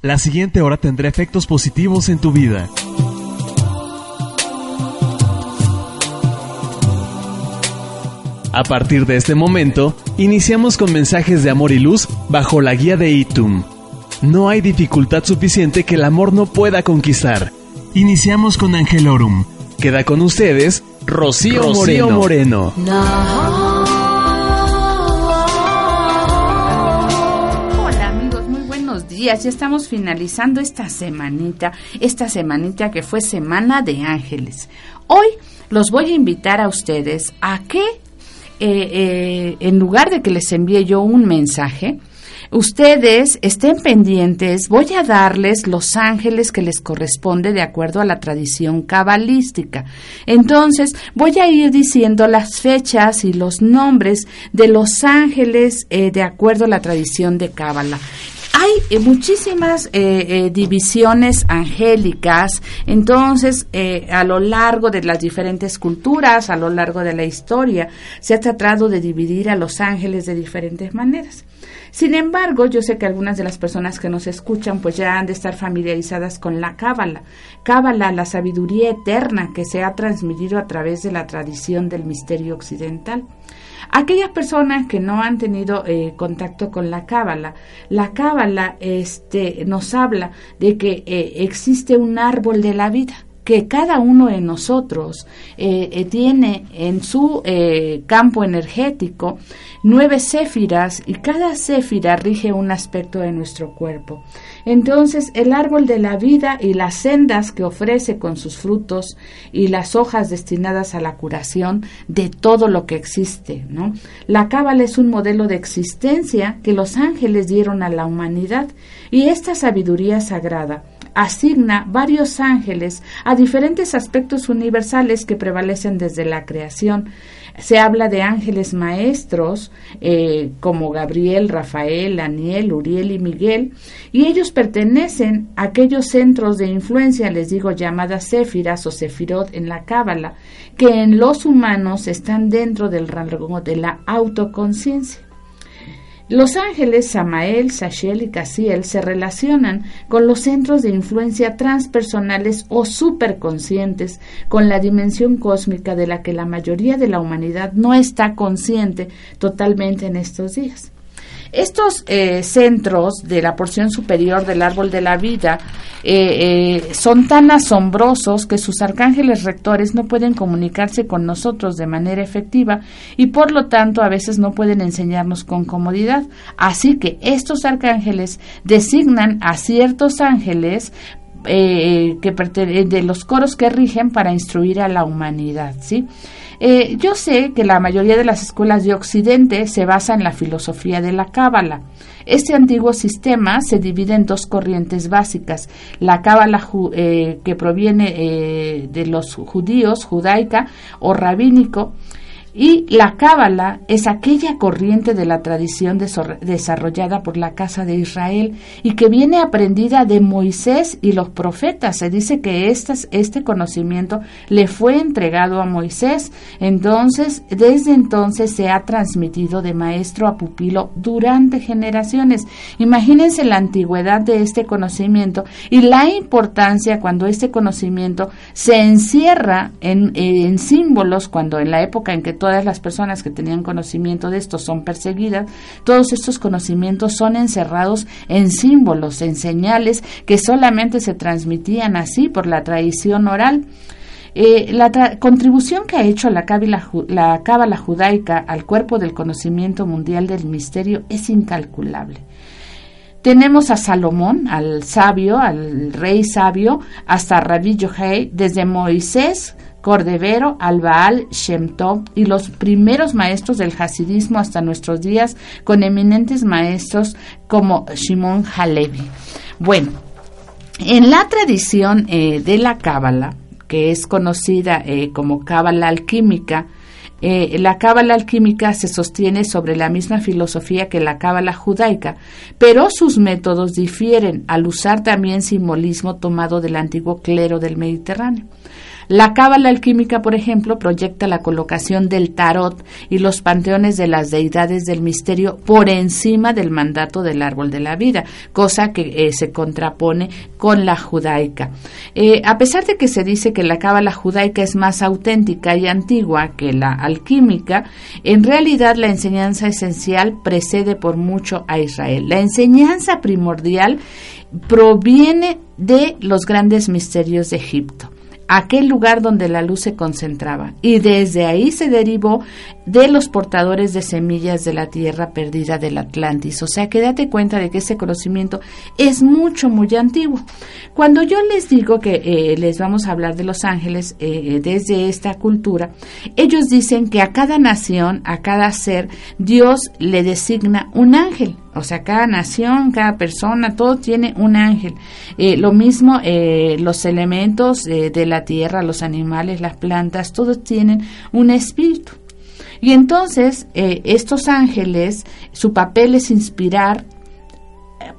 La siguiente hora tendrá efectos positivos en tu vida. A partir de este momento, iniciamos con mensajes de amor y luz bajo la guía de Itum. No hay dificultad suficiente que el amor no pueda conquistar. Iniciamos con Angelorum. Queda con ustedes Rocío, Moreno. Moreno. Hola días. Ya estamos finalizando esta semanita, esta semanita que fue Semana de Ángeles. Hoy los voy a invitar a ustedes a que, eh, eh, en lugar de que les envíe yo un mensaje, Ustedes estén pendientes, voy a darles los ángeles que les corresponde de acuerdo a la tradición cabalística. Entonces, voy a ir diciendo las fechas y los nombres de los ángeles eh, de acuerdo a la tradición de Cábala hay eh, muchísimas eh, divisiones angélicas, entonces a lo largo de las diferentes culturas, a lo largo de la historia, se ha tratado de dividir a los ángeles de diferentes maneras. Sin embargo, yo sé que algunas de las personas que nos escuchan pues ya han de estar familiarizadas con la cábala. Cábala, la sabiduría eterna que se ha transmitido a través de la tradición del misterio occidental. Aquellas personas que no han tenido eh, contacto con la cábala, la cábala este, nos habla de que eh, existe un árbol de la vida que cada uno de nosotros eh, eh, tiene en su eh, campo energético nueve céfiras y cada céfira rige un aspecto de nuestro cuerpo. Entonces el árbol de la vida y las sendas que ofrece con sus frutos y las hojas destinadas a la curación de todo lo que existe, ¿no? La cábala es un modelo de existencia que los ángeles dieron a la humanidad y esta sabiduría sagrada asigna varios ángeles a diferentes aspectos universales que prevalecen desde la creación. Se habla de ángeles maestros eh, como Gabriel, Rafael, Daniel, Uriel y Miguel, y ellos pertenecen a aquellos centros de influencia, les digo, llamadas Céfiras o Sefirot en la Cábala, que en los humanos están dentro del rango de la autoconciencia. Los ángeles Samael, Sachel y Casiel se relacionan con los centros de influencia transpersonales o superconscientes, con la dimensión cósmica de la que la mayoría de la humanidad no está consciente totalmente en estos días. Estos eh, centros de la porción superior del árbol de la vida eh, eh, son tan asombrosos que sus arcángeles rectores no pueden comunicarse con nosotros de manera efectiva y por lo tanto a veces no pueden enseñarnos con comodidad. Así que estos arcángeles designan a ciertos ángeles que de los coros que rigen para instruir a la humanidad, ¿sí? Eh, yo sé que la mayoría de las escuelas de Occidente se basa en la filosofía de la Cábala. Este antiguo sistema se divide en dos corrientes básicas, la Cábala eh, que proviene eh, de los judíos, judaica o rabínico, y la cábala es aquella corriente de la tradición desarrollada por la casa de Israel y que viene aprendida de Moisés y los profetas. Se dice que este conocimiento le fue entregado a Moisés. Entonces, desde entonces se ha transmitido de maestro a pupilo durante generaciones. Imagínense la antigüedad de este conocimiento y la importancia cuando este conocimiento se encierra en, en símbolos, cuando en la época en que todo todas las personas que tenían conocimiento de esto son perseguidas, todos estos conocimientos son encerrados en símbolos, en señales que solamente se transmitían así por la tradición oral. Eh, la contribución que ha hecho la cábala, la cábala judaica al cuerpo del conocimiento mundial del misterio es incalculable. Tenemos a Salomón, al sabio, al rey sabio, hasta Rabbi Yohei, desde Moisés, Cordevero, Albaal, Shem y los primeros maestros del hasidismo hasta nuestros días con eminentes maestros como Shimon Halevi. Bueno, En la tradición eh, de la Cábala, que es conocida eh, como Cábala alquímica, eh, la cábala alquímica se sostiene sobre la misma filosofía que la cábala judaica, pero sus métodos difieren al usar también simbolismo tomado del antiguo clero del Mediterráneo. La cábala alquímica, por ejemplo, proyecta la colocación del tarot y los panteones de las deidades del misterio por encima del mandato del árbol de la vida, cosa que eh, se contrapone con la judaica. Eh, a pesar de que se dice que la cábala judaica es más auténtica y antigua que la alquímica, en realidad la enseñanza esencial precede por mucho a Israel. La enseñanza primordial proviene de los grandes misterios de Egipto aquel lugar donde la luz se concentraba. Y desde ahí se derivó de los portadores de semillas de la tierra perdida del Atlantis. O sea que date cuenta de que ese conocimiento es mucho, muy antiguo. Cuando yo les digo que eh, les vamos a hablar de los ángeles eh, desde esta cultura, ellos dicen que a cada nación, a cada ser, Dios le designa un ángel. O sea, cada nación, cada persona, todo tiene un ángel. Eh, lo mismo los elementos de la tierra, los animales, las plantas, todos tienen un espíritu. Y entonces eh, estos ángeles, su papel es inspirar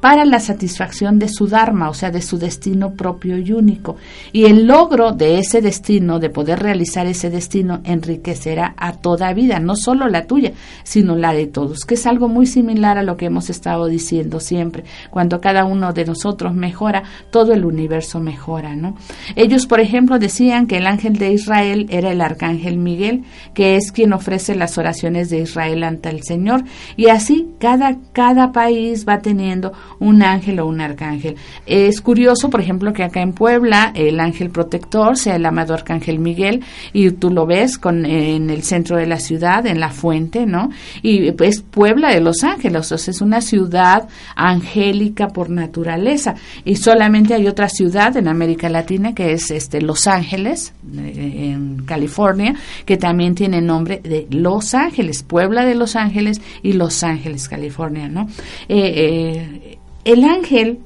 para la satisfacción de su Dharma, o sea, de su destino propio y único. Y el logro de ese destino, de poder realizar ese destino, enriquecerá a toda vida, no solo la tuya, sino la de todos, que es algo muy similar a lo que hemos estado diciendo siempre. Cuando cada uno de nosotros mejora, todo el universo mejora, ¿no? Ellos, por ejemplo, decían que el ángel de Israel era el arcángel Miguel, que es quien ofrece las oraciones de Israel ante el Señor, y así cada, cada país va teniendo un ángel o un arcángel. Es curioso, por ejemplo, que acá en Puebla el ángel protector sea el amado arcángel Miguel y tú lo ves con, en el centro de la ciudad, en la fuente, ¿no? Y es Puebla de los Ángeles, sea, es una ciudad angélica por naturaleza. Y solamente hay otra ciudad en América Latina que es este Los Ángeles, eh, en California, que también tiene nombre de Los Ángeles, Puebla de Los Ángeles y Los Ángeles, California, ¿no? Eh, eh, el ángel,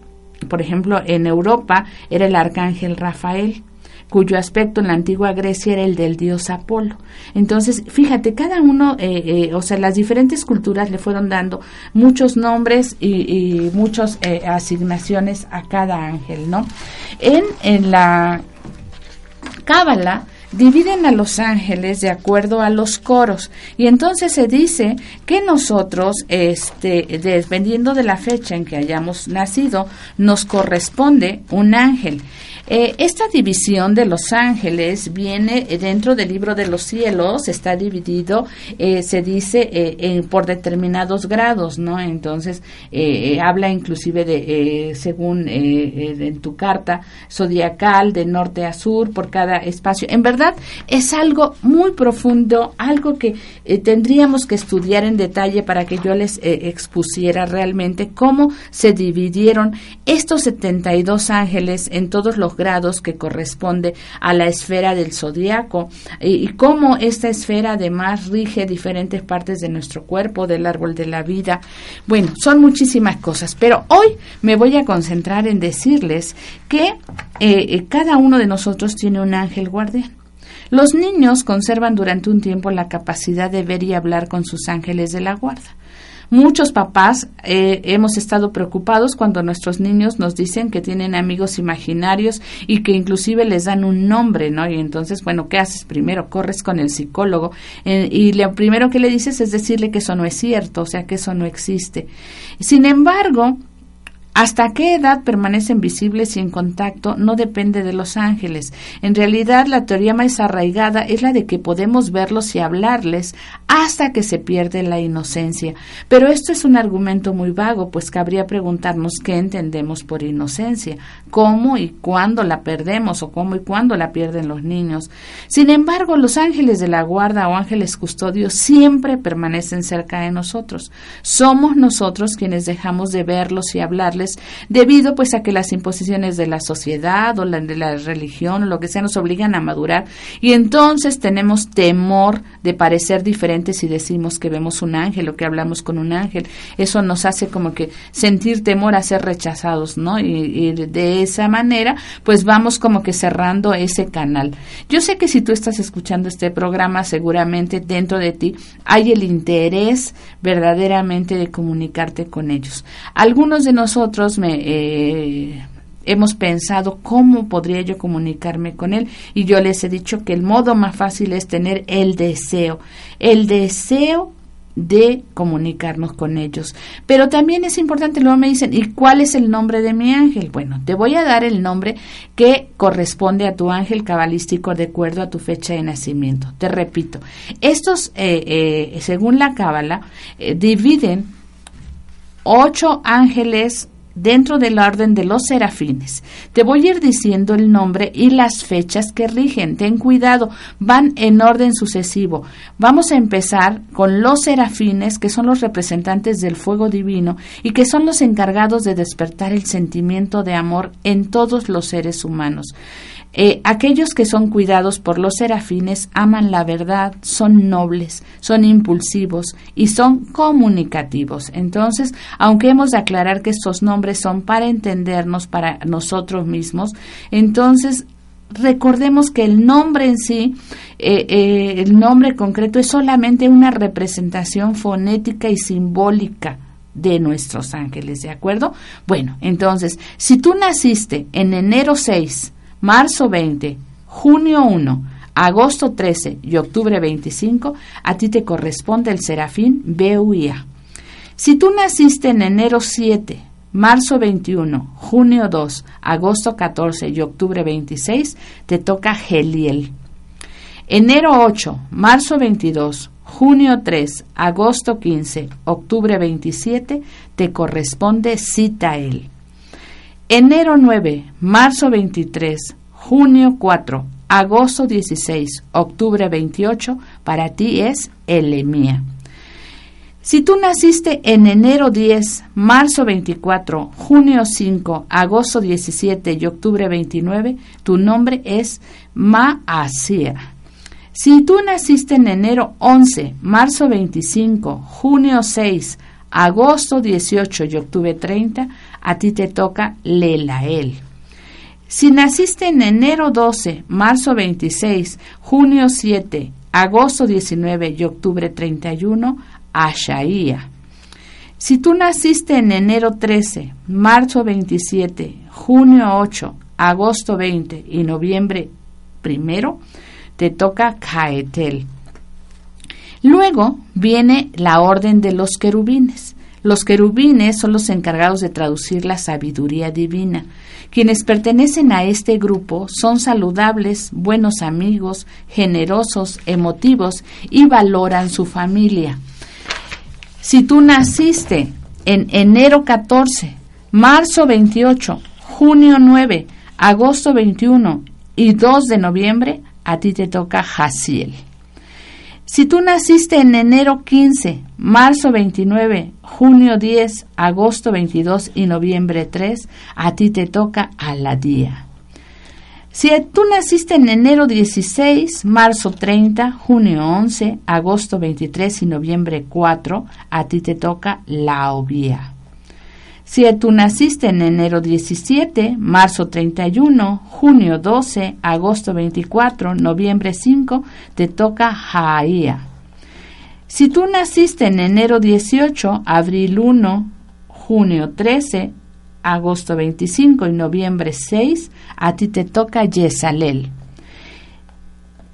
por ejemplo, en Europa era el arcángel Rafael cuyo aspecto en la antigua Grecia era el del dios Apolo. Entonces, fíjate, cada uno, eh, eh, o sea, las diferentes culturas le fueron dando muchos nombres y, muchas eh, asignaciones a cada ángel, ¿no? En, en la Cábala dividen a los ángeles de acuerdo a los coros. Y entonces se dice que nosotros este dependiendo de la fecha en que hayamos nacido nos corresponde un ángel eh, esta división de los ángeles viene dentro del libro de los cielos, está dividido, eh, se dice, eh, por determinados grados, ¿no? Entonces, habla inclusive de, según en tu carta zodiacal, de norte a sur, por cada espacio. En verdad, es algo muy profundo, algo que tendríamos que estudiar en detalle para que yo les expusiera realmente cómo se dividieron estos 72 ángeles en todos los grados que corresponde a la esfera del zodiaco y, cómo esta esfera además rige diferentes partes de nuestro cuerpo, del árbol de la vida. Bueno, son muchísimas cosas, pero hoy me voy a concentrar en decirles que eh, eh, cada uno de nosotros tiene un ángel guardián. Los niños conservan durante un tiempo la capacidad de ver y hablar con sus ángeles de la guarda. Muchos papás eh, hemos estado preocupados cuando nuestros niños nos dicen que tienen amigos imaginarios y que inclusive les dan un nombre, ¿no? Y entonces, bueno, ¿qué haces? Primero corres con el psicólogo eh, y lo primero que le dices es decirle que eso no es cierto, o sea, que eso no existe. Sin embargo, hasta qué edad permanecen visibles y en contacto no depende de los ángeles. En realidad, la teoría más arraigada es la de que podemos verlos y hablarles hasta que se pierde la inocencia. Pero esto es un argumento muy vago, pues cabría preguntarnos qué entendemos por inocencia, cómo y cuándo la perdemos o cómo y cuándo la pierden los niños. Sin embargo, los ángeles de la guarda o ángeles custodios siempre permanecen cerca de nosotros. Somos nosotros quienes dejamos de verlos y hablarles debido pues a que las imposiciones de la sociedad o la, de la religión o lo que sea nos obligan a madurar y entonces tenemos temor de parecer diferentes si decimos que vemos un ángel o que hablamos con un ángel. Eso nos hace como que sentir temor a ser rechazados, ¿no? Y, y de esa manera pues vamos como que cerrando ese canal. Yo sé que si tú estás escuchando este programa seguramente dentro de ti hay el interés verdaderamente de comunicarte con ellos. Algunos de nosotros me, eh, hemos pensado cómo podría yo comunicarme con él y yo les he dicho que el modo más fácil es tener el deseo, el deseo de comunicarnos con ellos. Pero también es importante, luego me dicen, ¿y cuál es el nombre de mi ángel? Bueno, te voy a dar el nombre que corresponde a tu ángel cabalístico de acuerdo a tu fecha de nacimiento. Te repito, estos, eh, eh, según la cábala, eh, dividen ocho ángeles dentro del orden de los serafines. Te voy a ir diciendo el nombre y las fechas que rigen. Ten cuidado, van en orden sucesivo. Vamos a empezar con los serafines, que son los representantes del fuego divino y que son los encargados de despertar el sentimiento de amor en todos los seres humanos. Eh, aquellos que son cuidados por los serafines aman la verdad, son nobles, son impulsivos y son comunicativos. Entonces, aunque hemos de aclarar que estos nombres son para entendernos para nosotros mismos, entonces recordemos que el nombre en sí, eh, eh, el nombre concreto es solamente una representación fonética y simbólica de nuestros ángeles, ¿de acuerdo? Bueno, entonces, si tú naciste en enero 6, marzo 20, junio 1, agosto 13 y octubre 25, a ti te corresponde el serafín BUIA. Si tú naciste en enero 7, marzo 21, junio 2, agosto 14 y octubre 26, te toca Geliel. Enero 8, marzo 22, junio 3, agosto 15, octubre 27, te corresponde Citael. Enero 9, marzo 23, junio 4, agosto 16, octubre 28, para ti es Elemía. Si tú naciste en enero 10, marzo 24, junio 5, agosto 17 y octubre 29, tu nombre es Maasia. Si tú naciste en enero 11, marzo 25, junio 6, agosto 18 y octubre 30, a ti te toca Lelael. Si naciste en enero 12, marzo 26, junio 7, agosto 19 y octubre 31, Ashaía. Si tú naciste en enero 13, marzo 27, junio 8, agosto 20 y noviembre 1, te toca Caetel. Luego viene la orden de los querubines. Los querubines son los encargados de traducir la sabiduría divina. Quienes pertenecen a este grupo son saludables, buenos amigos, generosos, emotivos y valoran su familia. Si tú naciste en enero 14, marzo 28, junio 9, agosto 21 y 2 de noviembre, a ti te toca Jaciel. Si tú naciste en enero 15, marzo 29, junio 10, agosto 22 y noviembre 3, a ti te toca Aladía. Si tú naciste en enero 16, marzo 30, junio 11, agosto 23 y noviembre 4, a ti te toca Laobía. Si tú naciste en enero 17, marzo 31, junio 12, agosto 24, noviembre 5, te toca Jaía. Si tú naciste en enero 18, abril 1, junio 13, agosto 25 y noviembre 6, a ti te toca Yesalel.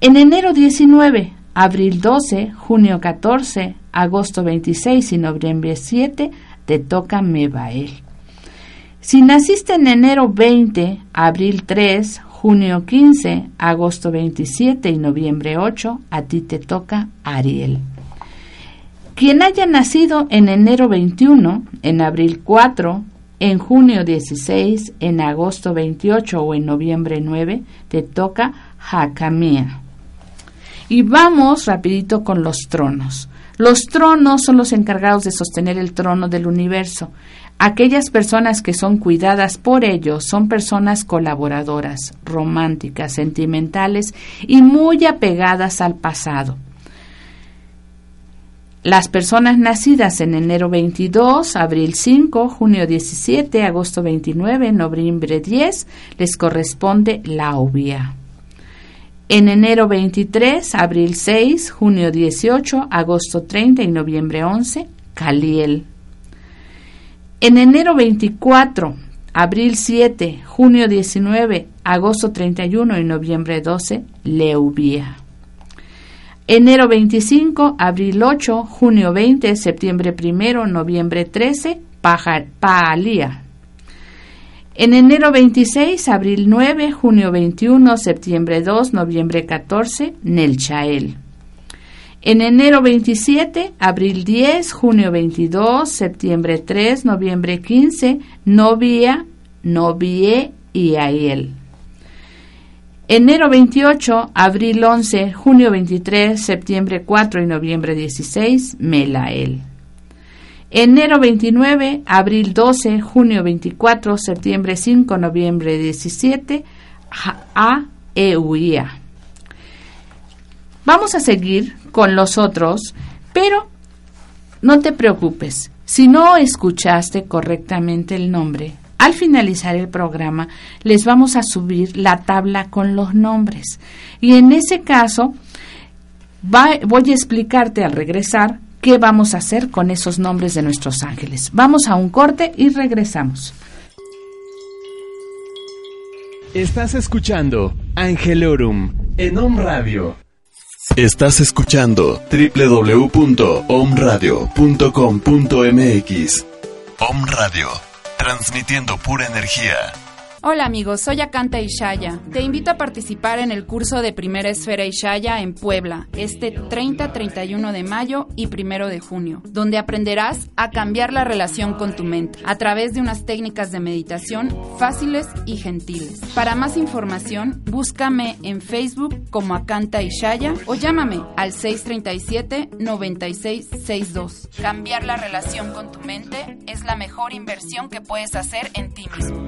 En enero 19, abril 12, junio 14, agosto 26 y noviembre 7, te toca Mebael. Si naciste en enero 20, abril 3, junio 15, agosto 27 y noviembre 8, a ti te toca Ariel. Quien haya nacido en enero 21, en abril 4, en junio 16, en agosto 28 o en noviembre 9, te toca Jacamía. Y vamos rapidito con los tronos. Los tronos son los encargados de sostener el trono del universo. Aquellas personas que son cuidadas por ellos son personas colaboradoras, románticas, sentimentales y muy apegadas al pasado. Las personas nacidas en enero 22, abril 5, junio 17, agosto 29, noviembre 10, les corresponde la obvia. En enero 23, abril 6, junio 18, agosto 30 y noviembre 11, Caliel. En enero 24, abril 7, junio 19, agosto 31 y noviembre 12, Leubia. Enero 25, abril 8, junio 20, septiembre 1, noviembre 13, Paalía. En enero 26, abril 9, junio 21, septiembre 2, noviembre 14, Nelchael. En enero 27, abril 10, junio 22, septiembre 3, noviembre 15, Novia, Novie y Aiel. Enero 28, abril 11, junio 23, septiembre 4 y noviembre 16, Melael. Enero 29, abril 12, junio 24, septiembre 5, noviembre 17, A Euia. Vamos a seguir con los otros, pero no te preocupes. Si no escuchaste correctamente el nombre, al finalizar el programa les vamos a subir la tabla con los nombres. Y en ese caso voy a explicarte al regresar qué vamos a hacer con esos nombres de nuestros ángeles. Vamos a un corte y regresamos. Estás escuchando Angelorum en Om Radio. Estás escuchando www.omradio.com.mx. Om Radio, transmitiendo pura energía. Hola amigos, soy Akanta Ishaya. Te invito a participar en el curso de Primera Esfera Ishaya en Puebla, este 30, 31 de mayo y 1 de junio, donde aprenderás a cambiar la relación con tu mente a través de unas técnicas de meditación fáciles y gentiles. Para más información, búscame en Facebook como Akanta Ishaya o llámame al 637-9662. Cambiar la relación con tu mente es la mejor inversión que puedes hacer en ti mismo.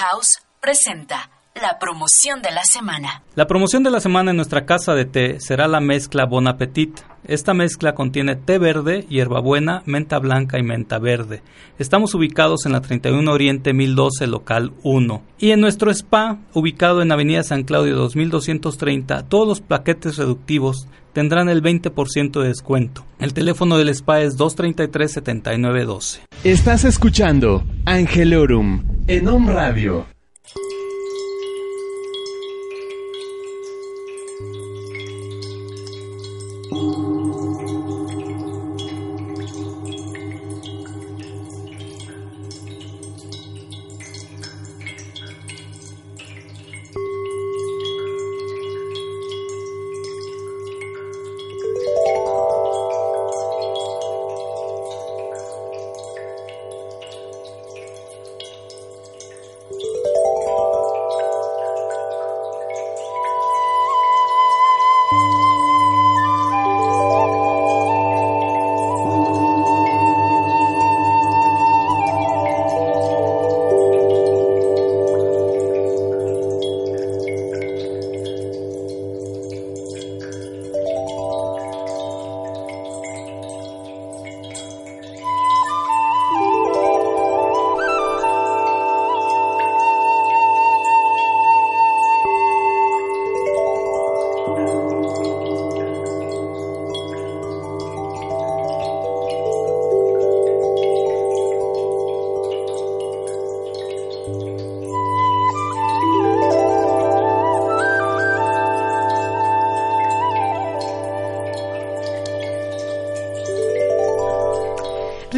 House presenta la promoción de la semana. La promoción de la semana en nuestra casa de té será la mezcla Bon Appetit. Esta mezcla contiene té verde, hierbabuena, menta blanca y menta verde. Estamos ubicados en la 31 Oriente 1012, local 1. Y en nuestro spa, ubicado en Avenida San Claudio 2230, todos los paquetes reductivos tendrán el 20% de descuento. El teléfono del spa es 233-7912. Estás escuchando Angelorum en Om Radio.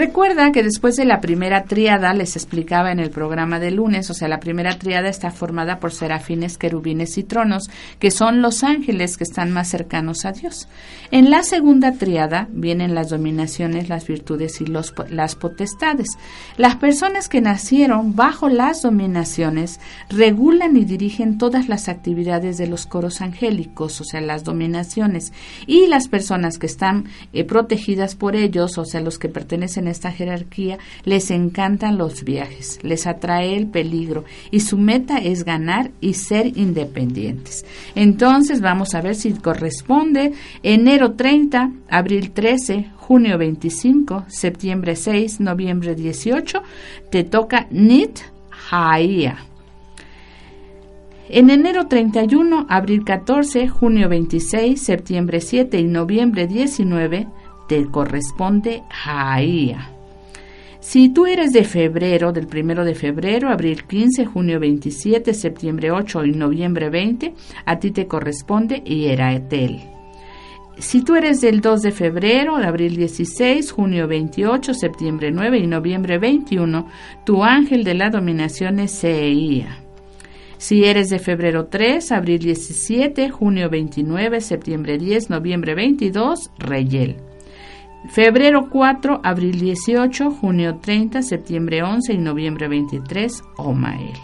Recuerda que después de la primera tríada, les explicaba en el programa de lunes, o sea, la primera tríada está formada por serafines, querubines y tronos, que son los ángeles que están más cercanos a Dios. En la segunda tríada vienen las dominaciones, las virtudes y los, las potestades. Las personas que nacieron bajo las dominaciones regulan y dirigen todas las actividades de los coros angélicos, o sea, las dominaciones, y las personas que están eh, protegidas por ellos, o sea, los que pertenecen en esta jerarquía les encantan los viajes, les atrae el peligro y su meta es ganar y ser independientes. Entonces vamos a ver si corresponde enero 30, abril 13, junio 25, septiembre 6, noviembre 18, te toca Nit Haia. En enero 31, abril 14, junio 26, septiembre 7 y noviembre 19, te corresponde Jaía. Si tú eres de febrero, del primero de febrero, abril 15, junio 27, septiembre 8 y noviembre 20, a ti te corresponde Hieraetel. Si tú eres del 2 de febrero, abril 16, junio 28, septiembre 9 y noviembre 21, tu ángel de la dominación es Seía. Si eres de febrero 3, abril 17, junio 29, septiembre 10, noviembre 22, Reyel. Febrero 4, abril 18, junio 30, septiembre 11 y noviembre 23, Omael.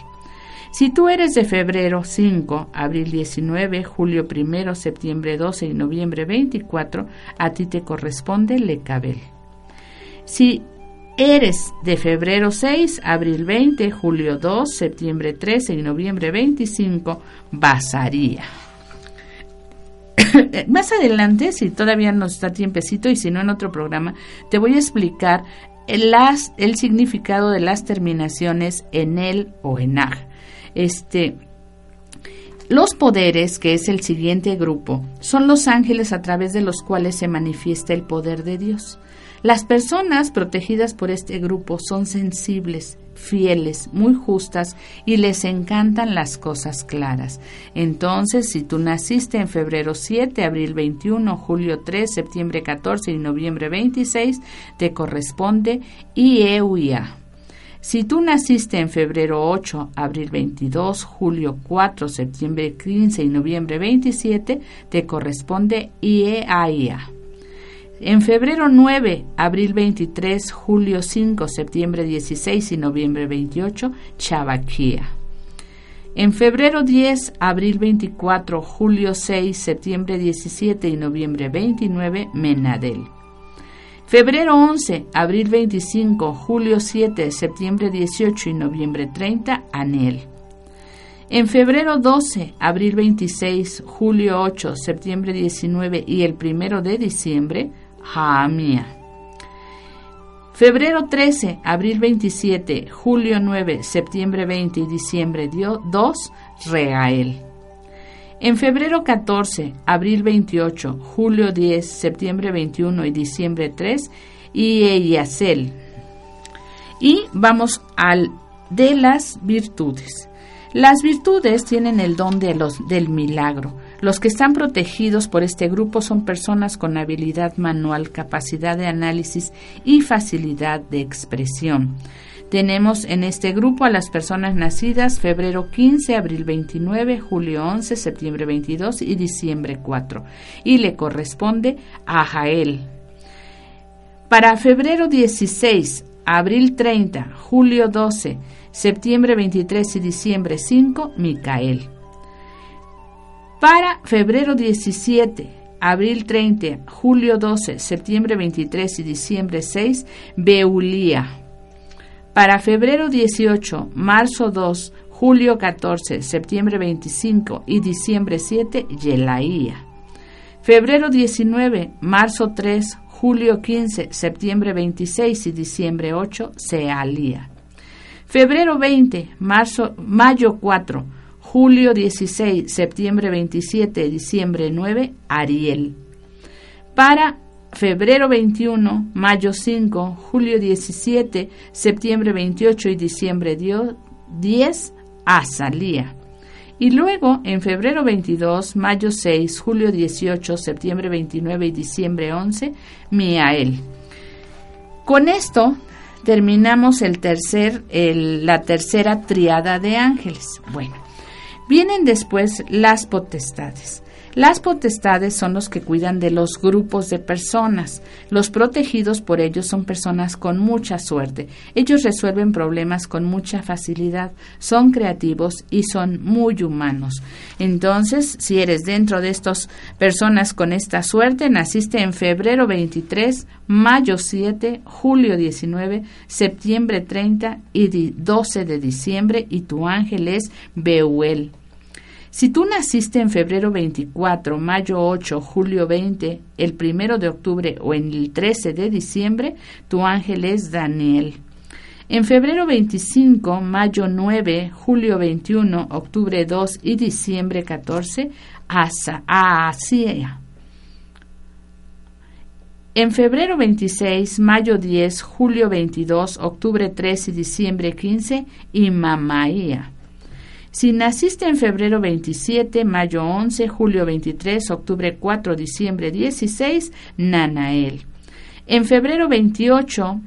Si tú eres de febrero 5, abril 19, julio 1, septiembre 12 y noviembre 24, a ti te corresponde Lecabel. Si eres de febrero 6, abril 20, julio 2, septiembre 13 y noviembre 25, Basaría. Más adelante, si todavía nos está tiempecito y si no en otro programa, te voy a explicar el, el significado de las terminaciones en el o en ag. Este, los poderes, que es el siguiente grupo, son los ángeles a través de los cuales se manifiesta el poder de Dios. Las personas protegidas por este grupo son sensibles, fieles, muy justas y les encantan las cosas claras. Entonces, si tú naciste en febrero 7, abril 21, julio 3, septiembre 14 y noviembre 26, te corresponde IEUIA. Si tú naciste en febrero 8, abril 22, julio 4, septiembre 15 y noviembre 27, te corresponde IEAIA. En febrero 9, abril 23, julio 5, septiembre 16 y noviembre 28, Chavaquía. En febrero 10, abril 24, julio 6, septiembre 17 y noviembre 29, Menadel. Febrero 11, abril 25, julio 7, septiembre 18 y noviembre 30, Anel. En febrero 12, abril 26, julio 8, septiembre 19 y el primero de diciembre, Jaamía. Febrero 13, abril 27, julio 9, septiembre 20 y diciembre 2, Reael. En febrero 14, abril 28, julio 10, septiembre 21 y diciembre 3, Ieyasel. Y vamos al de las virtudes. Las virtudes tienen el don de los, del milagro los que están protegidos por este grupo son personas con habilidad manual, capacidad de análisis y facilidad de expresión. Tenemos en este grupo a las personas nacidas febrero 15, abril 29, julio 11, septiembre 22 y diciembre 4. Y le corresponde a Jael. Para febrero 16, abril 30, julio 12, septiembre 23 y diciembre 5, Micael. Para febrero 17, abril 30, julio 12, septiembre 23 y diciembre 6, Beulía. Para febrero 18, marzo 2, julio 14, septiembre 25 y diciembre 7, Yelaía. Febrero 19, marzo 3, julio 15, septiembre 26 y diciembre 8, Sealía. Febrero 20, marzo, mayo 4, julio 16, septiembre 27, diciembre 9, Ariel. Para febrero 21, mayo 5, julio 17, septiembre 28 y diciembre 10, Azalía. Y luego en febrero 22, mayo 6, julio 18, septiembre 29 y diciembre 11, Miael. Con esto terminamos la tercera triada de ángeles. Bueno, vienen después las potestades. Las potestades son los que cuidan de los grupos de personas. Los protegidos por ellos son personas con mucha suerte. Ellos resuelven problemas con mucha facilidad, son creativos y son muy humanos. Entonces, si eres dentro de estas personas con esta suerte, naciste en febrero 23, mayo 7, julio 19, septiembre 30 y 12 de diciembre y tu ángel es Beuel. Si tú naciste en febrero 24, mayo 8, julio 20, el primero de octubre o en el 13 de diciembre, tu ángel es Daniel. En febrero 25, mayo 9, julio 21, octubre 2 y diciembre 14, Asa, Asia. En febrero 26, mayo 10, julio 22, octubre 3 y diciembre 15, Imamaía. Si naciste en febrero 27, mayo 11, julio 23, octubre 4, diciembre 16, Nanael. En febrero 28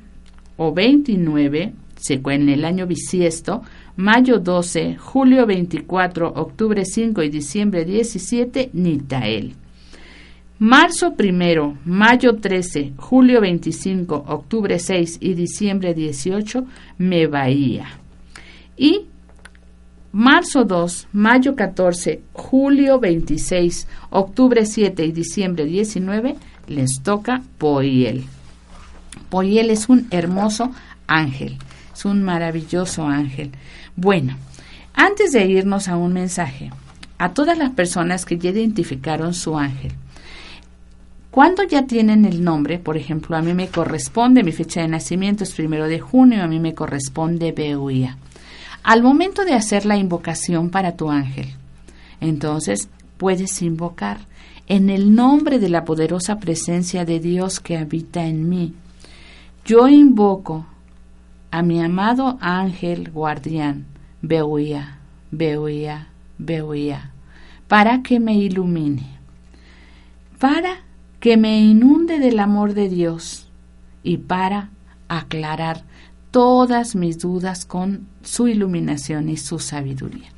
o 29, en el año bisiesto, mayo 12, julio 24, octubre 5 y diciembre 17, Nitael. Marzo 1, mayo 13, julio 25, octubre 6 y diciembre 18, Mebaía. Y marzo 2, mayo 14, julio 26, octubre 7 y diciembre 19 les toca Poiel. Poiel es un hermoso ángel, es un maravilloso ángel. Bueno, antes de irnos a un mensaje, a todas las personas que ya identificaron su ángel, cuando ya tienen el nombre, por ejemplo, a mí me corresponde, mi fecha de nacimiento es primero de junio, a mí me corresponde Beuía al momento de hacer la invocación para tu ángel. Entonces puedes invocar en el nombre de la poderosa presencia de Dios que habita en mí. Yo invoco a mi amado ángel guardián, Beuía, Beuía, Beuía, para que me ilumine, para que me inunde del amor de Dios y para aclarar todas mis dudas con su iluminación y su sabiduría.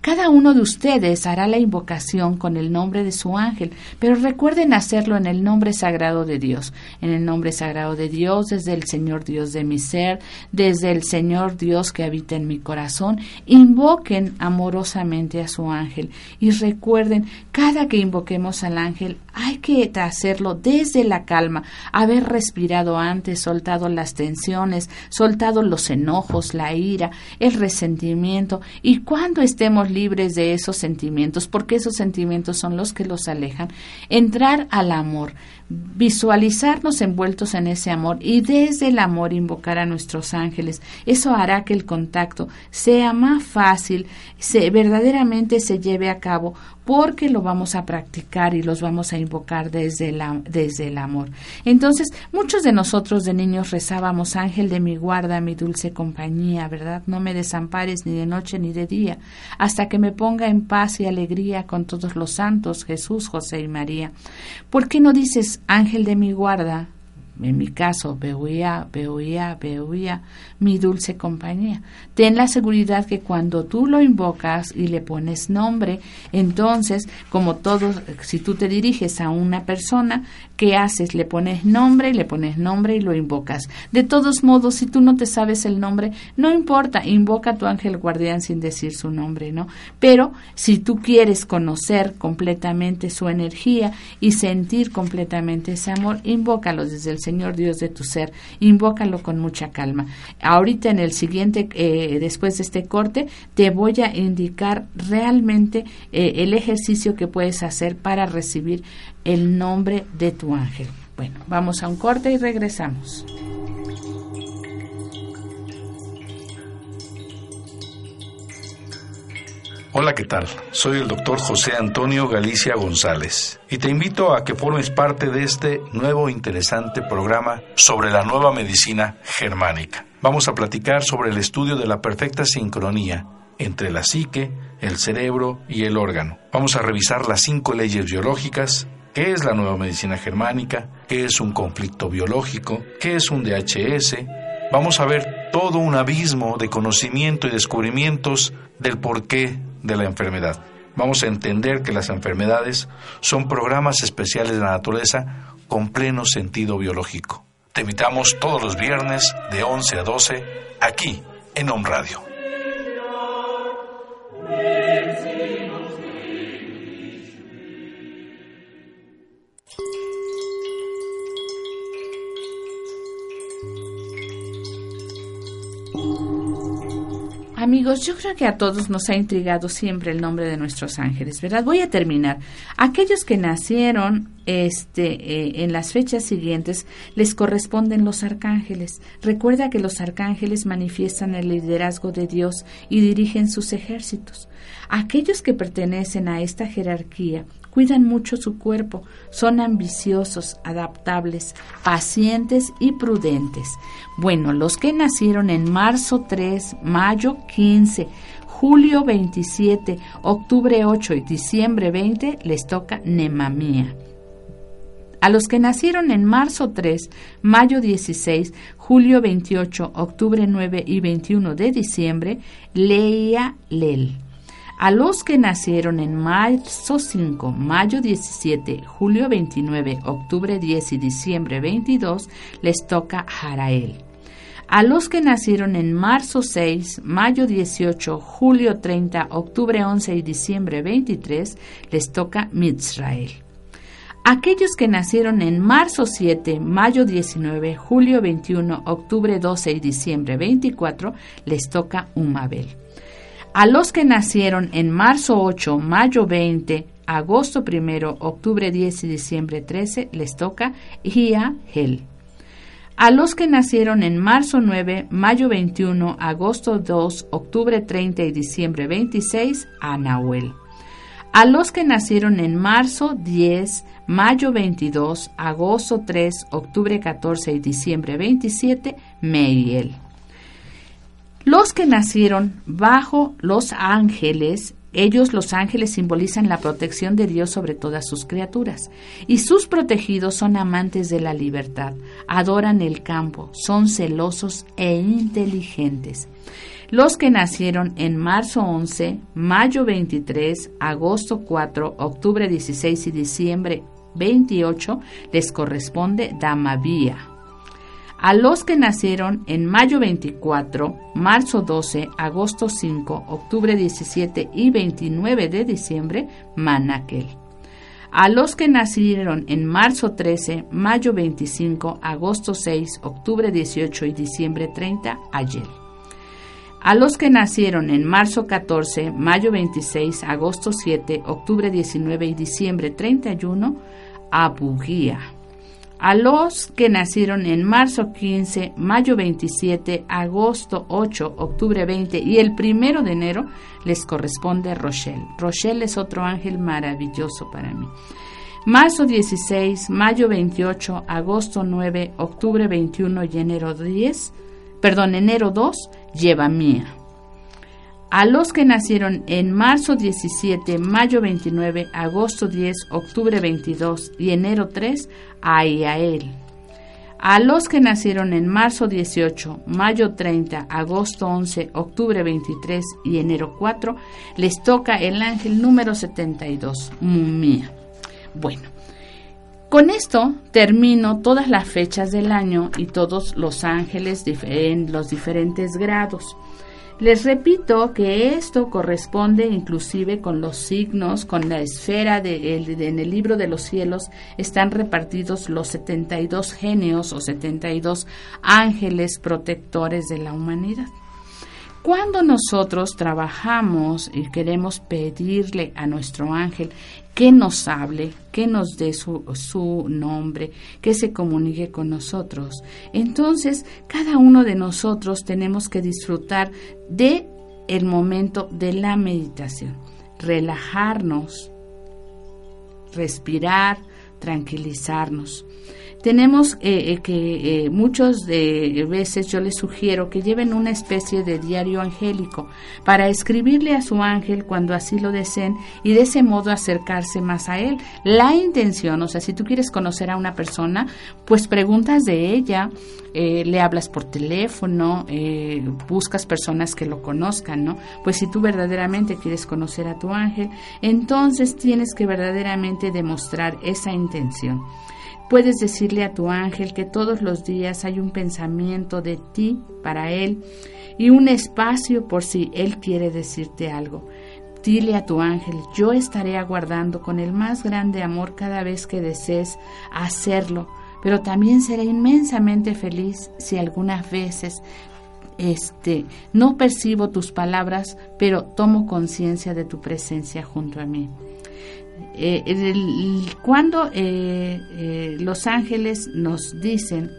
Cada uno de ustedes hará la invocación con el nombre de su ángel, pero recuerden hacerlo en el nombre sagrado de Dios, en el nombre sagrado de Dios, desde el Señor Dios de mi ser, desde el Señor Dios que habita en mi corazón. Invoquen amorosamente a su ángel y recuerden, cada que invoquemos al ángel, hay que hacerlo desde la calma, haber respirado antes, soltado las tensiones, soltado los enojos, la ira, el resentimiento. Y cuando estemos libres de esos sentimientos, porque esos sentimientos son los que los alejan, entrar al amor, visualizarnos envueltos en ese amor y desde el amor invocar a nuestros ángeles. Eso hará que el contacto sea más fácil, se, verdaderamente se lleve a cabo porque lo vamos a practicar y los vamos a invocar desde, la, desde el amor. Entonces, muchos de nosotros de niños rezábamos, Ángel de mi guarda, mi dulce compañía, ¿verdad? No me desampares ni de noche ni de día, hasta que me ponga en paz y alegría con todos los santos, Jesús, José y María. ¿Por qué no dices ángel de mi guarda, en mi caso, Beuía, Beuía, Beuía, mi dulce compañía. Ten la seguridad que cuando tú lo invocas y le pones nombre, entonces, como todos, si tú te diriges a una persona, ¿qué haces? Le pones nombre, le pones nombre y lo invocas. De todos modos, si tú no te sabes el nombre, no importa, invoca a tu ángel guardián sin decir su nombre, ¿no? Pero si tú quieres conocer completamente su energía y sentir completamente ese amor, invócalo desde el Señor Dios de tu ser, invócalo con mucha calma. Ahorita en el siguiente, eh, después de este corte, te voy a indicar realmente eh, el ejercicio que puedes hacer para recibir el nombre de tu ángel. Bueno, vamos a un corte y regresamos. Hola, ¿qué tal? Soy el doctor José Antonio Galicia González y te invito a que formes parte de este nuevo interesante programa sobre la nueva medicina germánica. Vamos a platicar sobre el estudio de la perfecta sincronía entre la psique, el cerebro y el órgano. Vamos a revisar las cinco leyes biológicas, qué es la nueva medicina germánica, qué es un conflicto biológico, qué es un DHS. Vamos a ver todo un abismo de conocimiento y descubrimientos del porqué de la enfermedad. Vamos a entender que las enfermedades son programas especiales de la naturaleza con pleno sentido biológico. Te invitamos todos los viernes de 11 a 12 aquí en Home Radio. Amigos, yo creo que a todos nos ha intrigado siempre el nombre de nuestros ángeles, ¿verdad? Voy a terminar. Aquellos que nacieron este, eh, en las fechas siguientes les corresponden los arcángeles. Recuerda que los arcángeles manifiestan el liderazgo de Dios y dirigen sus ejércitos. Aquellos que pertenecen a esta jerarquía cuidan mucho su cuerpo, son ambiciosos, adaptables, pacientes y prudentes. Bueno, los que nacieron en marzo 3, mayo 15, julio 27, octubre 8 y diciembre 20 les toca Nemamía. A los que nacieron en marzo 3, mayo 16, julio 28, octubre 9 y 21 de diciembre, leía Lel. A los que nacieron en marzo 5, mayo 17, julio 29, octubre 10 y diciembre 22, les toca Jarael. A los que nacieron en marzo 6, mayo 18, julio 30, octubre 11 y diciembre 23, les toca Mizrael. Aquellos que nacieron en marzo 7, mayo 19, julio 21, octubre 12 y diciembre 24, les toca Umabel. A los que nacieron en marzo 8, mayo 20, agosto 1, octubre 10 y diciembre 13 les toca Gia Hel. A los que nacieron en marzo 9, mayo 21, agosto 2, octubre 30 y diciembre 26, a Nahuel. A los que nacieron en marzo 10, mayo 22, agosto 3, octubre 14 y diciembre 27, Meiel. Los que nacieron bajo los ángeles, ellos los ángeles simbolizan la protección de Dios sobre todas sus criaturas, y sus protegidos son amantes de la libertad, adoran el campo, son celosos e inteligentes. Los que nacieron en marzo 11, mayo 23, agosto 4, octubre 16 y diciembre 28 les corresponde Damavía a los que nacieron en mayo 24, marzo 12, agosto 5, octubre 17 y 29 de diciembre, Manakel. A los que nacieron en marzo 13, mayo 25, agosto 6, octubre 18 y diciembre 30, Ayel. A los que nacieron en marzo 14, mayo 26, agosto 7, octubre 19 y diciembre 31, Abugia a los que nacieron en marzo 15, mayo 27, agosto 8, octubre 20 y el primero de enero les corresponde Rochelle. Rochelle es otro ángel maravilloso para mí. Marzo 16, mayo 28, agosto 9, octubre 21 y enero 10, perdón, enero 2, lleva mía a los que nacieron en marzo 17, mayo 29, agosto 10, octubre 22 y enero 3, a Iael. A los que nacieron en marzo 18, mayo 30, agosto 11, octubre 23 y enero 4, les toca el ángel número 72, Mumia. Bueno, con esto termino todas las fechas del año y todos los ángeles en los diferentes grados. Les repito que esto corresponde inclusive con los signos, con la esfera de, en el libro de los cielos están repartidos los 72 genios o 72 ángeles protectores de la humanidad. Cuando nosotros trabajamos y queremos pedirle a nuestro ángel que nos hable, que nos dé su, nombre, que se comunique con nosotros, entonces cada uno de nosotros tenemos que disfrutar de el momento de la meditación, relajarnos, respirar, tranquilizarnos. Tenemos eh, eh, que eh, muchos de veces yo les sugiero que lleven una especie de diario angélico para escribirle a su ángel cuando así lo deseen y de ese modo acercarse más a él. La intención, o sea, si tú quieres conocer a una persona, pues preguntas de ella, le hablas por teléfono, buscas personas que lo conozcan, ¿no? Pues si tú verdaderamente quieres conocer a tu ángel, entonces tienes que verdaderamente demostrar esa intención. Puedes decirle a tu ángel que todos los días hay un pensamiento de ti para él y un espacio por si él quiere decirte algo. Dile a tu ángel, yo estaré aguardando con el más grande amor cada vez que desees hacerlo, pero también seré inmensamente feliz si algunas veces este no percibo tus palabras, pero tomo conciencia de tu presencia junto a mí. Eh, cuando eh, eh, los ángeles nos dicen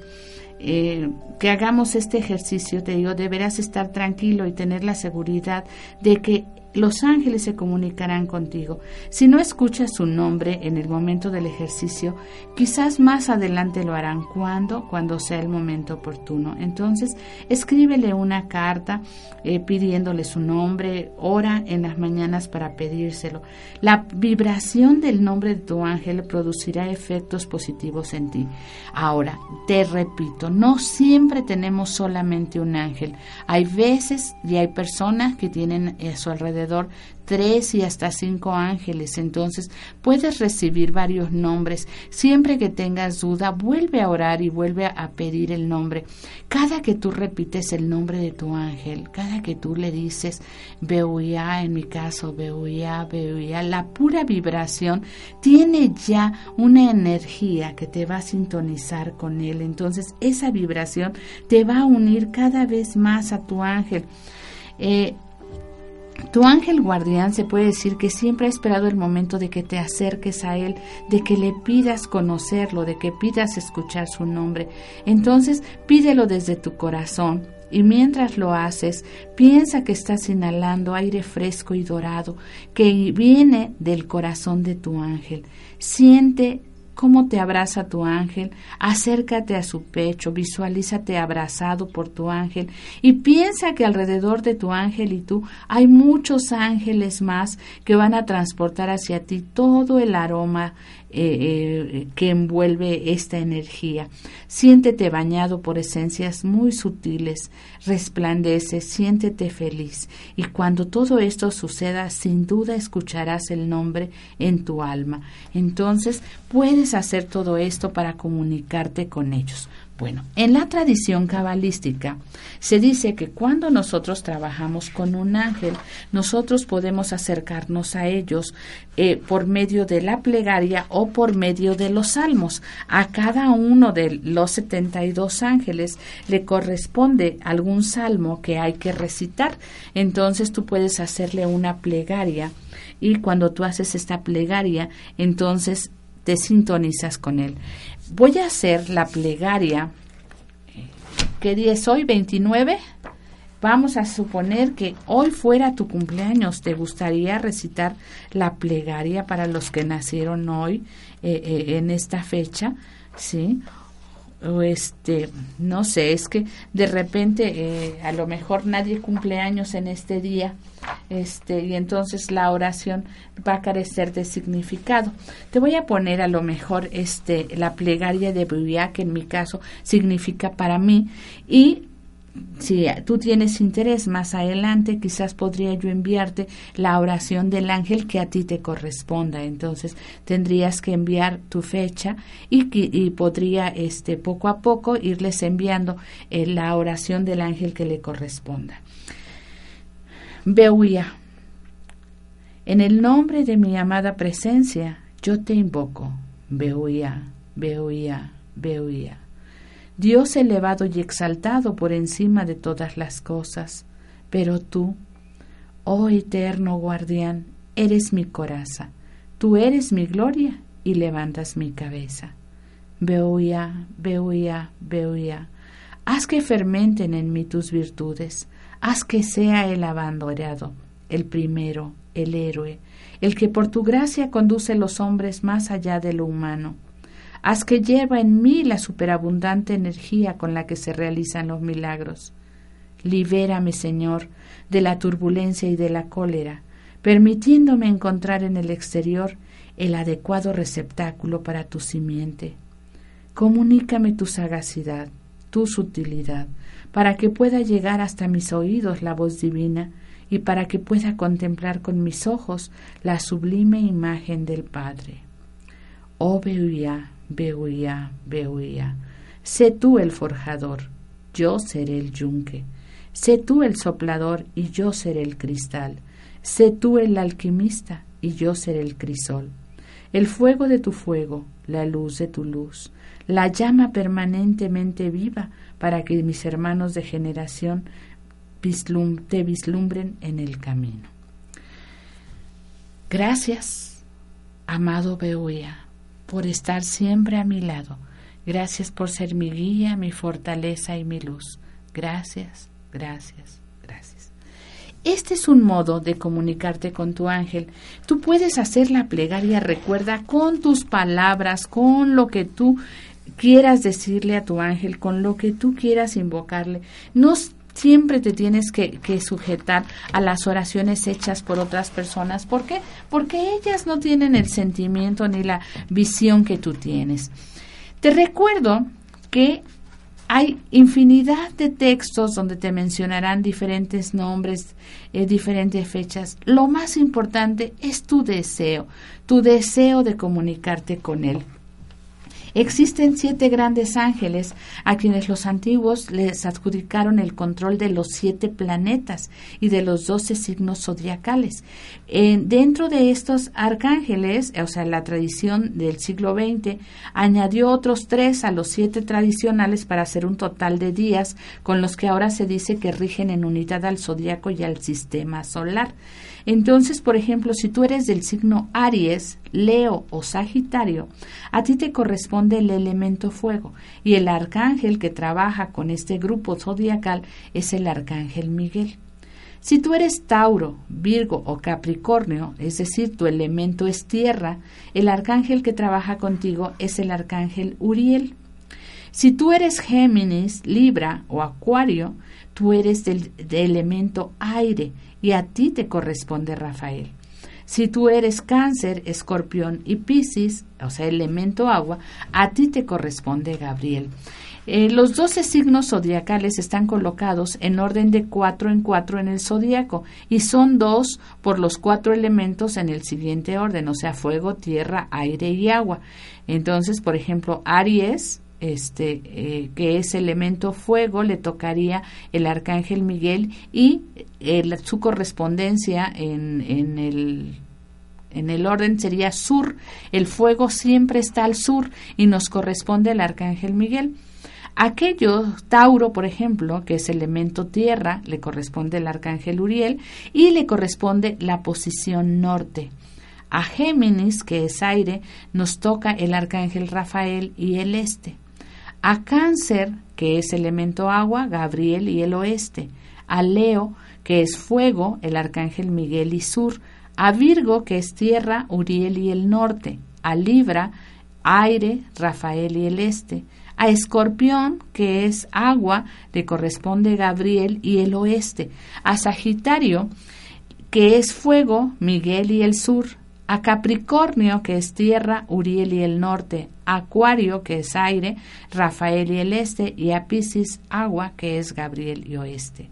que hagamos este ejercicio, te digo, deberás estar tranquilo y tener la seguridad de que los ángeles se comunicarán contigo. Si no escuchas su nombre en el momento del ejercicio, quizás más adelante lo harán cuando, cuando sea el momento oportuno. Entonces, escríbele una carta eh, pidiéndole su nombre, ora en las mañanas para pedírselo. La vibración del nombre de tu ángel producirá efectos positivos en ti. Ahora, te repito, no siempre tenemos solamente un ángel. Hay veces y hay personas que tienen a su alrededor tres y hasta cinco ángeles. Entonces puedes recibir varios nombres. Siempre que tengas duda, vuelve a orar y vuelve a pedir el nombre. Cada que tú repites el nombre de tu ángel, cada que tú le dices Beuya, en mi caso, Beuya, Beuya, la pura vibración tiene ya una energía que te va a sintonizar con él. Entonces esa vibración te va a unir cada vez más a tu ángel. Eh, tu ángel guardián se puede decir que siempre ha esperado el momento de que te acerques a él, de que le pidas conocerlo, de que pidas escuchar su nombre. Entonces pídelo desde tu corazón. Y mientras lo haces, piensa que estás inhalando aire fresco y dorado que viene del corazón de tu ángel. Siente cómo te abraza tu ángel, acércate a su pecho, visualízate abrazado por tu ángel y piensa que alrededor de tu ángel y tú hay muchos ángeles más que van a transportar hacia ti todo el aroma, eh, eh, que envuelve esta energía. Siéntete bañado por esencias muy sutiles, resplandece, siéntete feliz. Y cuando todo esto suceda, sin duda escucharás el nombre en tu alma. Entonces puedes hacer todo esto para comunicarte con ellos. Bueno, en la tradición cabalística se dice que cuando nosotros trabajamos con un ángel, nosotros podemos acercarnos a ellos eh, por medio de la plegaria o por medio de los salmos. A cada uno de los 72 ángeles le corresponde algún salmo que hay que recitar. Entonces tú puedes hacerle una plegaria y cuando tú haces esta plegaria, entonces te sintonizas con él. Voy a hacer la plegaria. ¿Qué día es hoy? 29. Vamos a suponer que hoy fuera tu cumpleaños. ¿Te gustaría recitar la plegaria para los que nacieron hoy eh, eh, en esta fecha? ¿Sí? O este, no sé, es que de repente eh, a lo mejor nadie cumple años en este día, este, y entonces la oración va a carecer de significado. Te voy a poner a lo mejor este, la plegaria de Biblia, que en mi caso significa para mí, y si tú tienes interés más adelante, quizás podría yo enviarte la oración del ángel que a ti te corresponda. Entonces tendrías que enviar tu fecha y, y podría este, poco a poco irles enviando eh, la oración del ángel que le corresponda. Beuya, en el nombre de mi amada presencia, yo te invoco. Beuya, Beuya, Beuya. Dios elevado y exaltado por encima de todas las cosas. Pero tú, oh eterno guardián, eres mi coraza, tú eres mi gloria y levantas mi cabeza. Beuya, Beuya, Beuya, haz que fermenten en mí tus virtudes, haz que sea el abanderado, el primero, el héroe, el que por tu gracia conduce los hombres más allá de lo humano Haz que hierva en mí la superabundante energía con la que se realizan los milagros. Libérame, Señor, de la turbulencia y de la cólera, permitiéndome encontrar en el exterior el adecuado receptáculo para tu simiente. Comunícame tu sagacidad, tu sutilidad, para que pueda llegar hasta mis oídos la voz divina y para que pueda contemplar con mis ojos la sublime imagen del Padre. Oh Beuía, Beuía, sé tú el forjador, yo seré el yunque, sé tú el soplador y yo seré el cristal, sé tú el alquimista y yo seré el crisol, el fuego de tu fuego, la luz de tu luz, la llama permanentemente viva para que mis hermanos de generación te vislumbren en el camino. Gracias, amado Beuía, por estar siempre a mi lado. Gracias por ser mi guía, mi fortaleza y mi luz. Gracias, gracias, gracias. Este es un modo de comunicarte con tu ángel. Tú puedes hacer la plegaria, recuerda, con tus palabras, con lo que tú quieras decirle a tu ángel, con lo que tú quieras invocarle. No siempre te tienes que, sujetar a las oraciones hechas por otras personas. ¿Por qué? Porque ellas no tienen el sentimiento ni la visión que tú tienes. Te recuerdo que hay infinidad de textos donde te mencionarán diferentes nombres, eh, diferentes fechas. Lo más importante es tu deseo, tu deseo de comunicarte con él. Existen siete grandes ángeles a quienes los antiguos les adjudicaron el control de los siete planetas y de los doce signos zodiacales. dentro de estos arcángeles, o sea, la tradición del siglo XX, añadió otros tres a los siete tradicionales para hacer un total de días con los que ahora se dice que rigen en unidad al zodiaco y al sistema solar. Entonces, por ejemplo, si tú eres del signo Aries, Leo o Sagitario, a ti te corresponde el elemento fuego y el arcángel que trabaja con este grupo zodiacal es el arcángel Miguel. Si tú eres Tauro, Virgo o Capricornio, es decir, tu elemento es tierra, el arcángel que trabaja contigo es el arcángel Uriel. Si tú eres Géminis, Libra o Acuario, tú eres del, elemento aire y a ti te corresponde Rafael. Si tú eres cáncer, escorpión y piscis, o sea, elemento agua, a ti te corresponde Gabriel. Eh, los doce signos zodiacales están colocados en orden de cuatro en cuatro en el zodiaco y son dos por los cuatro elementos en el siguiente orden, o sea, fuego, tierra, aire y agua. Entonces, por ejemplo, Aries, este, eh, que es elemento fuego, le tocaría el arcángel Miguel y su correspondencia en, en, el, en el orden sería sur. El fuego siempre está al sur y nos corresponde el arcángel Miguel. Aquello, Tauro, por ejemplo, que es elemento tierra, le corresponde el arcángel Uriel y le corresponde la posición norte. A Géminis, que es aire, nos toca el arcángel Rafael y el este. A Cáncer, que es elemento agua, Gabriel y el oeste. A Leo, que es fuego, el arcángel Miguel y sur. A Virgo, que es tierra, Uriel y el norte. A Libra, aire, Rafael y el este. A Escorpión, que es agua, le corresponde Gabriel y el oeste. A Sagitario, que es fuego, Miguel y el sur a Capricornio, que es tierra, Uriel y el norte, Acuario, que es aire, Rafael y el este, y a agua, que es Gabriel y oeste.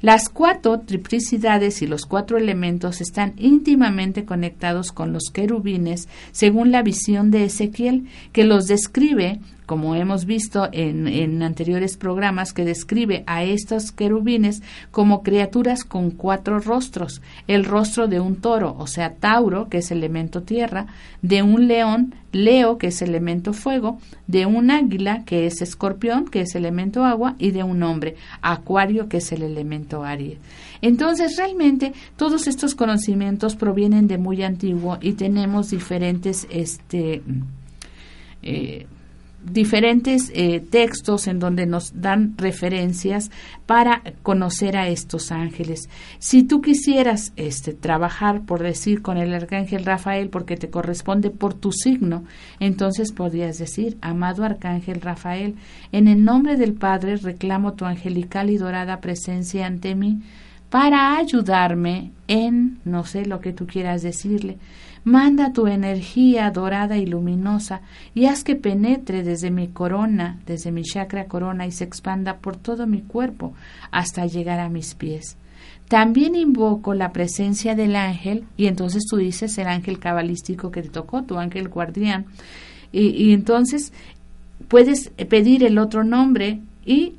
Las cuatro triplicidades y los cuatro elementos están íntimamente conectados con los querubines según la visión de Ezequiel, que los describe como hemos visto en, anteriores programas, que describe a estos querubines como criaturas con cuatro rostros. El rostro de un toro, o sea, Tauro, que es elemento tierra, de un león, Leo, que es elemento fuego, de un águila, que es escorpión, que es elemento agua, y de un hombre, Acuario, que es el elemento aire. Entonces, realmente, todos estos conocimientos provienen de muy antiguo y tenemos diferentes, este, eh, diferentes eh, textos en donde nos dan referencias para conocer a estos ángeles. Si tú quisieras este, trabajar, por decir, con el arcángel Rafael, porque te corresponde por tu signo, entonces podrías decir, amado arcángel Rafael, en el nombre del Padre reclamo tu angelical y dorada presencia ante mí para ayudarme en, no sé lo que tú quieras decirle, Manda tu energía dorada y luminosa y haz que penetre desde mi corona, desde mi chakra corona y se expanda por todo mi cuerpo hasta llegar a mis pies. También invoco la presencia del ángel y entonces tú dices el ángel cabalístico que te tocó, tu ángel guardián. Y, y entonces puedes pedir el otro nombre y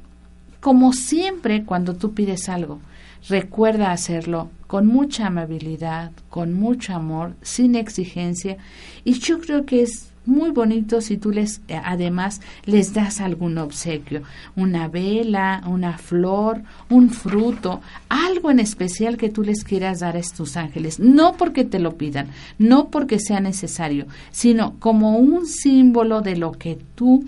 como siempre cuando tú pides algo, recuerda hacerlo con mucha amabilidad, con mucho amor, sin exigencia. Y yo creo que es muy bonito si tú les eh, además les das algún obsequio, una vela, una flor, un fruto, algo en especial que tú les quieras dar a estos ángeles, no porque te lo pidan, no porque sea necesario, sino como un símbolo de lo que tú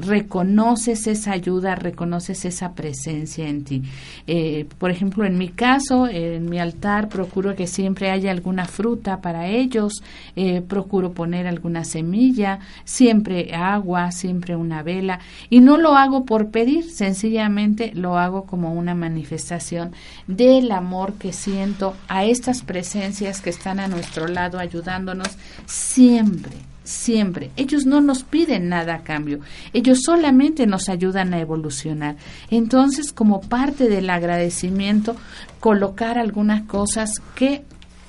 reconoces esa ayuda, reconoces esa presencia en ti. Eh, por ejemplo, en mi caso, en mi altar procuro que siempre haya alguna fruta para ellos, eh, procuro poner alguna semilla, siempre agua, siempre una vela, y no lo hago por pedir, sencillamente lo hago como una manifestación del amor que siento a estas presencias que están a nuestro lado ayudándonos siempre siempre. Ellos no nos piden nada a cambio, ellos solamente nos ayudan a evolucionar. Entonces, como parte del agradecimiento, colocar algunas cosas que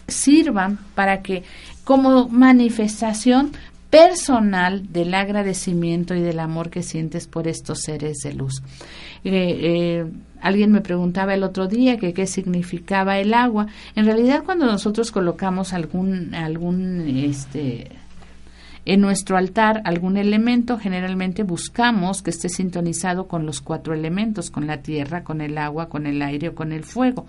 sirvan para que como manifestación personal del agradecimiento y del amor que sientes por estos seres de luz. Eh, eh, alguien me preguntaba el otro día que qué significaba el agua. En realidad, cuando nosotros colocamos algún algún este en nuestro altar algún elemento, generalmente buscamos que esté sintonizado con los cuatro elementos, con la tierra, con el agua, con el aire o con el fuego.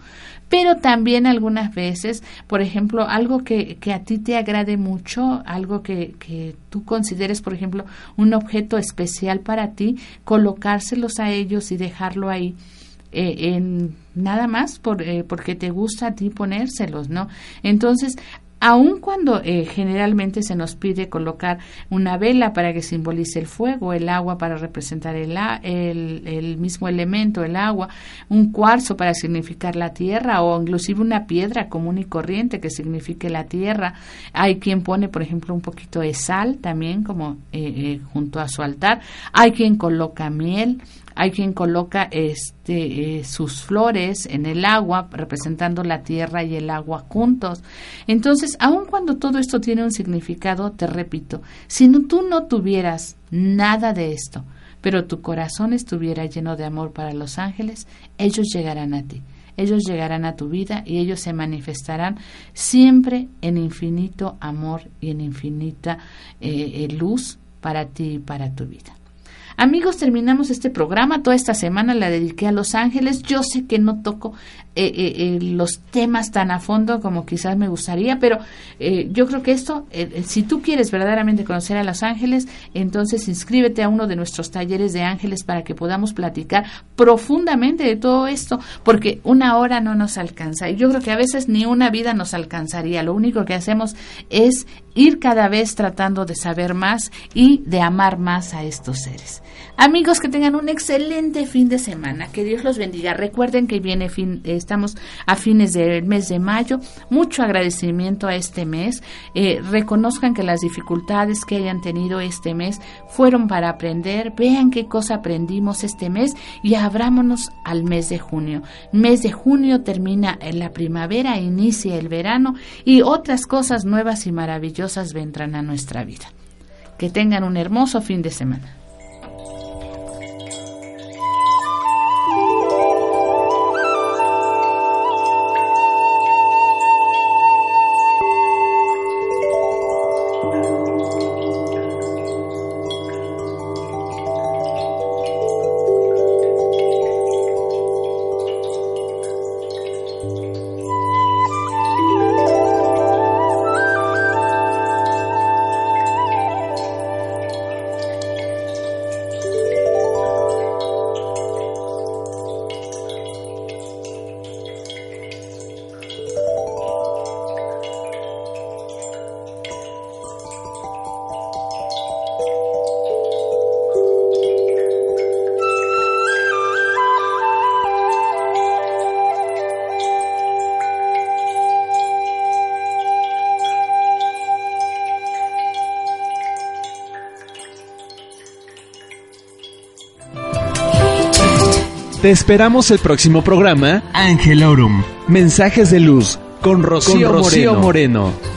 Pero también algunas veces, por ejemplo, algo que, que a ti te agrade mucho, algo que, que tú consideres, por ejemplo, un objeto especial para ti, colocárselos a ellos y dejarlo ahí. Eh, en nada más por, eh, porque te gusta a ti ponérselos, ¿no? Entonces, aun cuando eh, generalmente se nos pide colocar una vela para que simbolice el fuego, el agua para representar el, el, mismo elemento, el agua, un cuarzo para significar la tierra o inclusive una piedra común y corriente que signifique la tierra. Hay quien pone, por ejemplo, un poquito de sal también como eh, eh, junto a su altar. Hay quien coloca miel hay quien coloca este, eh, sus flores en el agua, representando la tierra y el agua juntos. Entonces, aun cuando todo esto tiene un significado, te repito, si no, tú no tuvieras nada de esto, pero tu corazón estuviera lleno de amor para los ángeles, ellos llegarán a ti. Ellos llegarán a tu vida y ellos se manifestarán siempre en infinito amor y en infinita eh, eh, luz para ti y para tu vida. Amigos, terminamos este programa. Toda esta semana la dediqué a Los Ángeles. Yo sé que no toco eh, eh, eh, los temas tan a fondo como quizás me gustaría, pero yo creo que esto, si tú quieres verdaderamente conocer a Los Ángeles, entonces inscríbete a uno de nuestros talleres de ángeles para que podamos platicar profundamente de todo esto, porque una hora no nos alcanza. Y yo creo que a veces ni una vida nos alcanzaría. Lo único que hacemos es ir cada vez tratando de saber más y de amar más a estos seres. Amigos, que tengan un excelente fin de semana. Que Dios los bendiga. Recuerden que viene fin, estamos a fines del mes de mayo. Mucho agradecimiento a este mes. Eh, reconozcan que las dificultades que hayan tenido este mes fueron para aprender. Vean qué cosa aprendimos este mes y abrámonos al mes de junio. Mes de junio termina la primavera, inicia el verano y otras cosas nuevas y maravillosas vendrán a nuestra vida. Que tengan un hermoso fin de semana. Te esperamos el próximo programa Angelorum. Mensajes de luz con Rocío, Moreno.